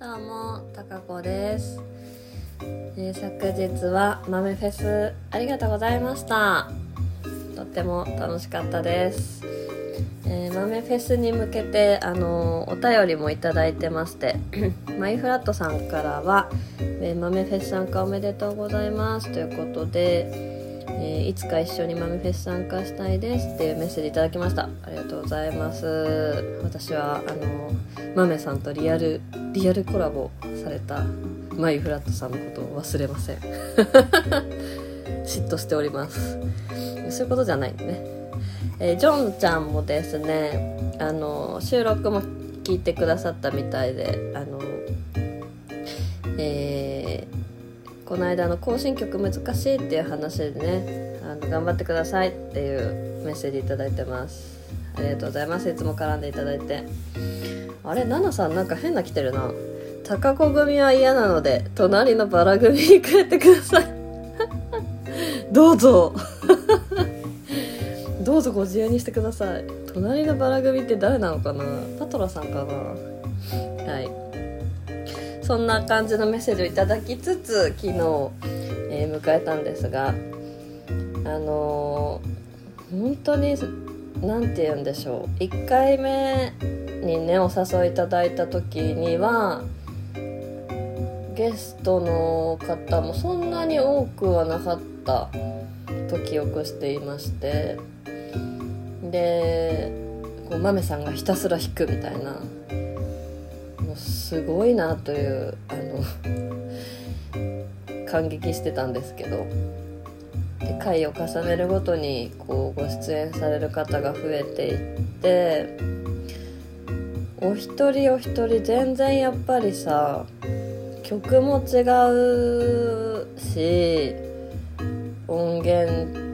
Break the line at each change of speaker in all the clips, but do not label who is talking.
どうも、たかこです、えー昨日は豆フェスありがとうございました。とっても楽しかったです。えー豆フェスに向けて、あのーお便りもいただいてまして、マイフラットさんからは、えー豆フェス参加おめでとうございますということで、えーいつか一緒に豆フェス参加したいですっていうメッセージいただきました。ありがとうございます。私はあの豆さんとリアルリアルコラボされたマイフラットさんのことを忘れません。嫉妬しております。そういうことじゃないんでね、えージョンちゃんもですねあの収録も聞いてくださったみたいであのの間の更新曲難しいっていう話でねあの頑張ってくださいっていうメッセージいただいてます。ありがとうございます。いつも絡んでいただいて。あれナナさんなんか変な来てるな。高子組は嫌なので隣のバラ組に帰ってください。どうぞ。どうぞご自由にしてください。隣のバラ組って誰なのかな？パトラさんかな？はい。そんな感じのメッセージをいただきつつ昨日、えー迎えたんですがあのー本当に何て言うんでしょう。1回目にねお誘いいただいた時にはゲストの方もそんなに多くはなかったと記憶していましてでこう豆さんがひたすら弾くみたいなすごいなというあの感激してたんですけど。で回を重ねるごとにこうご出演される方が増えていってお一人お一人全然やっぱりさ曲も違うし音源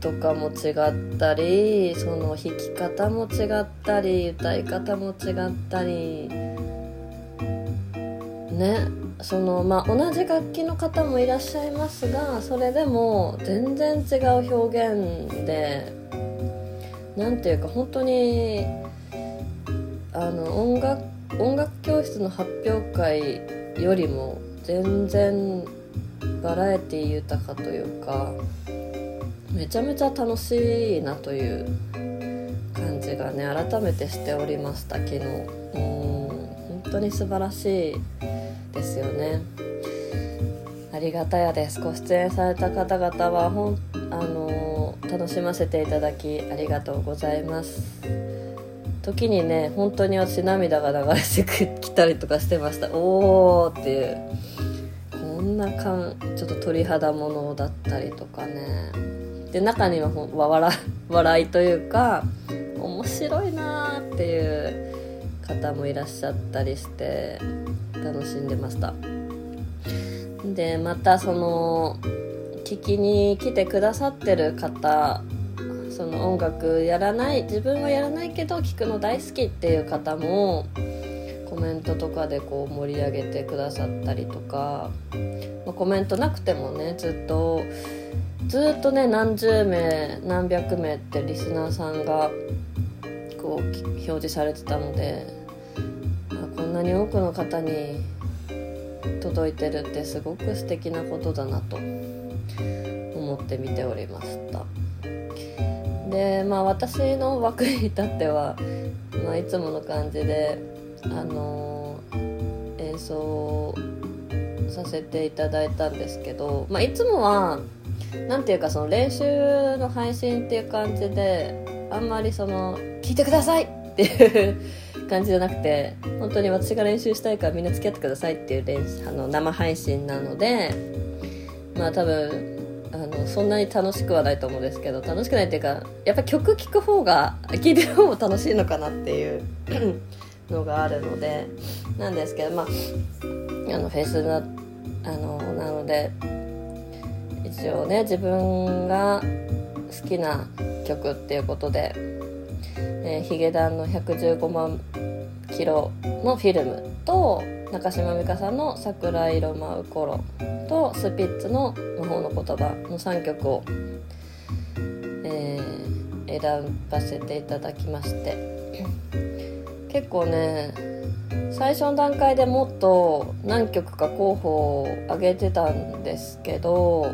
とかも違ったりその弾き方も違ったり歌い方も違ったりねそのまあ同じ楽器の方もいらっしゃいますがそれでも全然違う表現でなんていうか本当にあの音楽音楽教室の発表会よりも全然バラエティ豊かというかめちゃめちゃ楽しいなという感じがね改めてしておりました昨日。うん本当に素晴らしいですよね。ありがたやです。ご出演された方々はほんあの楽しませていただきありがとうございます。時にね本当に私涙が流れてきたりとかしてました。おーっていう。こんな感ちょっと鳥肌ものだったりとかね。で中には笑笑いというか面白いなーっていう方もいらっしゃったりして。楽しんでました。でまたその聞きに来てくださってる方その音楽やらない自分はやらないけど聴くの大好きっていう方もコメントとかでこう盛り上げてくださったりとか、まあコメントなくてもねずっとずっとね何十名何百名ってリスナーさんがこう表示されてたのでなに多くの方に届いてるってすごく素敵なことだなと思って見ておりました。でまあ私の枠に至っては、まあ、いつもの感じであの演奏させていただいたんですけど、まあ、いつもはなんていうかその練習の配信っていう感じであんまりその聞いてくださいっていう感じじゃなくて本当に私が練習したいからみんな付き合ってくださいっていう練習あの生配信なのでまあ多分あのそんなに楽しくはないと思うんですけど楽しくないっていうかやっぱ曲聴く方が聴いてる方も楽しいのかなっていう のがあるのでなんですけどまああのフェイスなあのなので一応ね自分が好きな曲っていうことで、えーヒゲダンの115万キロのフィルムと中島美嘉さんの「桜色舞う頃」とスピッツの「魔法の言葉」の3曲を、えー選ばせていただきまして。結構ね最初の段階でもっと何曲か候補を挙げてたんですけど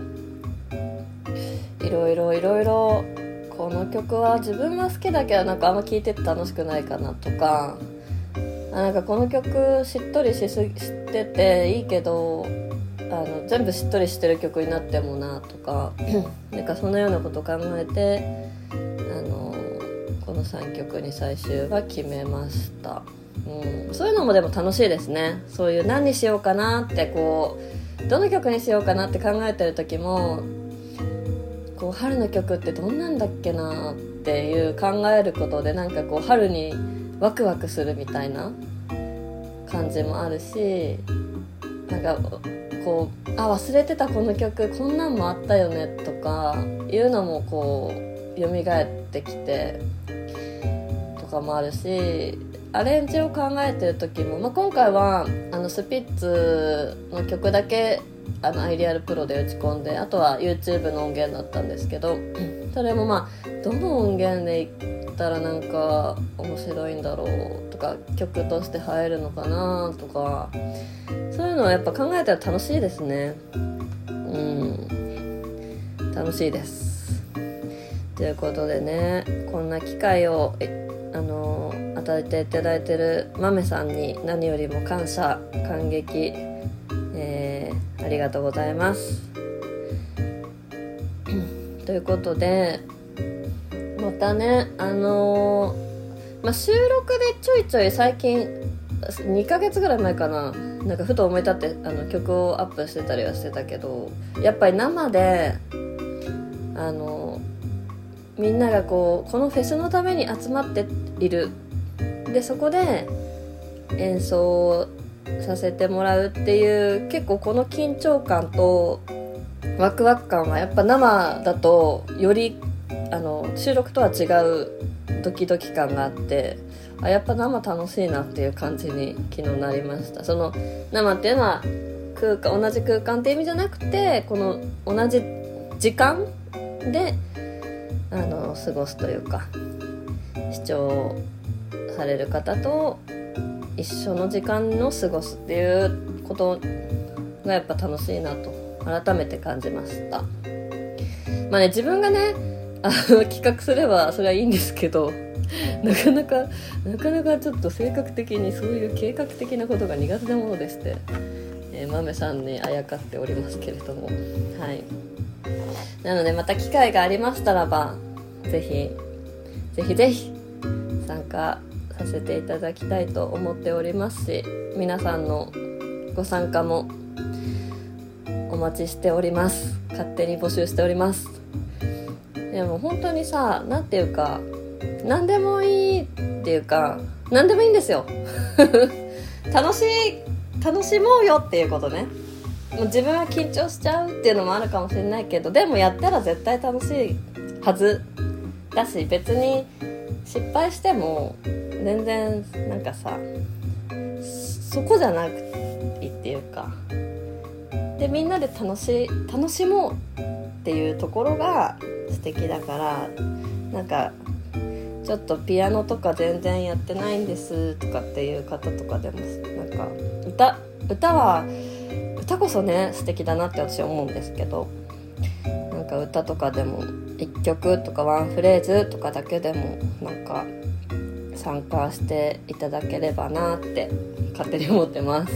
いろいろいろいろこの曲は自分は好きだけどなんかあんま聴いてて楽しくないかなとか。あなんかこの曲しっとりしすぎしてていいけどあの全部しっとりしてる曲になってもなとか。なんかそんなようなこと考えてあのこの3曲に最終は決めました、うん、そういうのもでも楽しいですね。そういう何にしようかなってこうどの曲にしようかなって考えてる時もこう春の曲ってどんなんだっけなっていう考えることでなんかこう春にワクワクするみたいな感じもあるしなんかこうあ忘れてたこの曲こんなんもあったよねとかいうのもこう蘇ってきてとかもあるしアレンジを考えてる時も、まあ、今回はあのスピッツの曲だけあのアイリアルプロで打ち込んであとは YouTube の音源だったんですけど それもまあどの音源でいったらなんか面白いんだろうとか曲として入るのかなとかそういうのはやっぱ考えたら楽しいですね。うん。楽しいです。ということでねこんな機会をあの与えていただいてるまめさんに何よりも感謝感激、ありがとうございます。ということでまたねあのー、まあ、収録でちょいちょい最近2ヶ月ぐらい前かななんかふと思い立ってあの曲をアップしてたりはしてたけどやっぱり生であのみんながこうこのフェスのために集まっている。でそこで演奏させてもらうっていう結構この緊張感とワクワク感はやっぱ生だとよりあの収録とは違うドキドキ感があってあやっぱ生楽しいなっていう感じに昨日なりました。その生っていうのは空間同じ空間っていう意味じゃなくてこの同じ時間であの過ごすというか視聴される方と一緒の時間の過ごすっていうことがやっぱ楽しいなと改めて感じました。まあね自分がねあの企画すればそれはいいんですけど なかなかなかなかちょっと性格的にそういう計画的なことが苦手なものでして、えー、豆さんにあやかっておりますけれども。はい。なのでまた機会がありましたらばぜひぜひぜひ参加させていただきたいと思っておりますし皆さんのご参加もお待ちしております。勝手に募集しております。でも本当にさ何ていうか何でもいいっていうか何でもいいんですよ。楽しい楽しもうよっていうことね。もう自分は緊張しちゃうっていうのもあるかもしれないけどでもやったら絶対楽しいはず。だし別に失敗しても全然なんかさそこじゃなくていいっていうかでみんなで楽し楽しもうっていうところが素敵だからなんかちょっとピアノとか全然やってないんですとかっていう方とかでもなんか歌歌は歌こそね素敵だなって私は思うんですけどなんか歌とかでも1曲とかワンフレーズとかだけでもなんか参加していただければなって勝手に思ってます。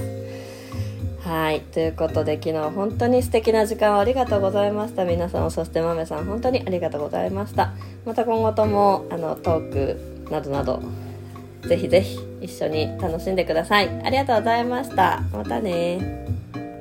はい。ということで昨日本当に素敵な時間をありがとうございました。皆さんそしてまめさん本当にありがとうございました。また今後ともあのトークなどなどぜひぜひ一緒に楽しんでください。ありがとうございました。またね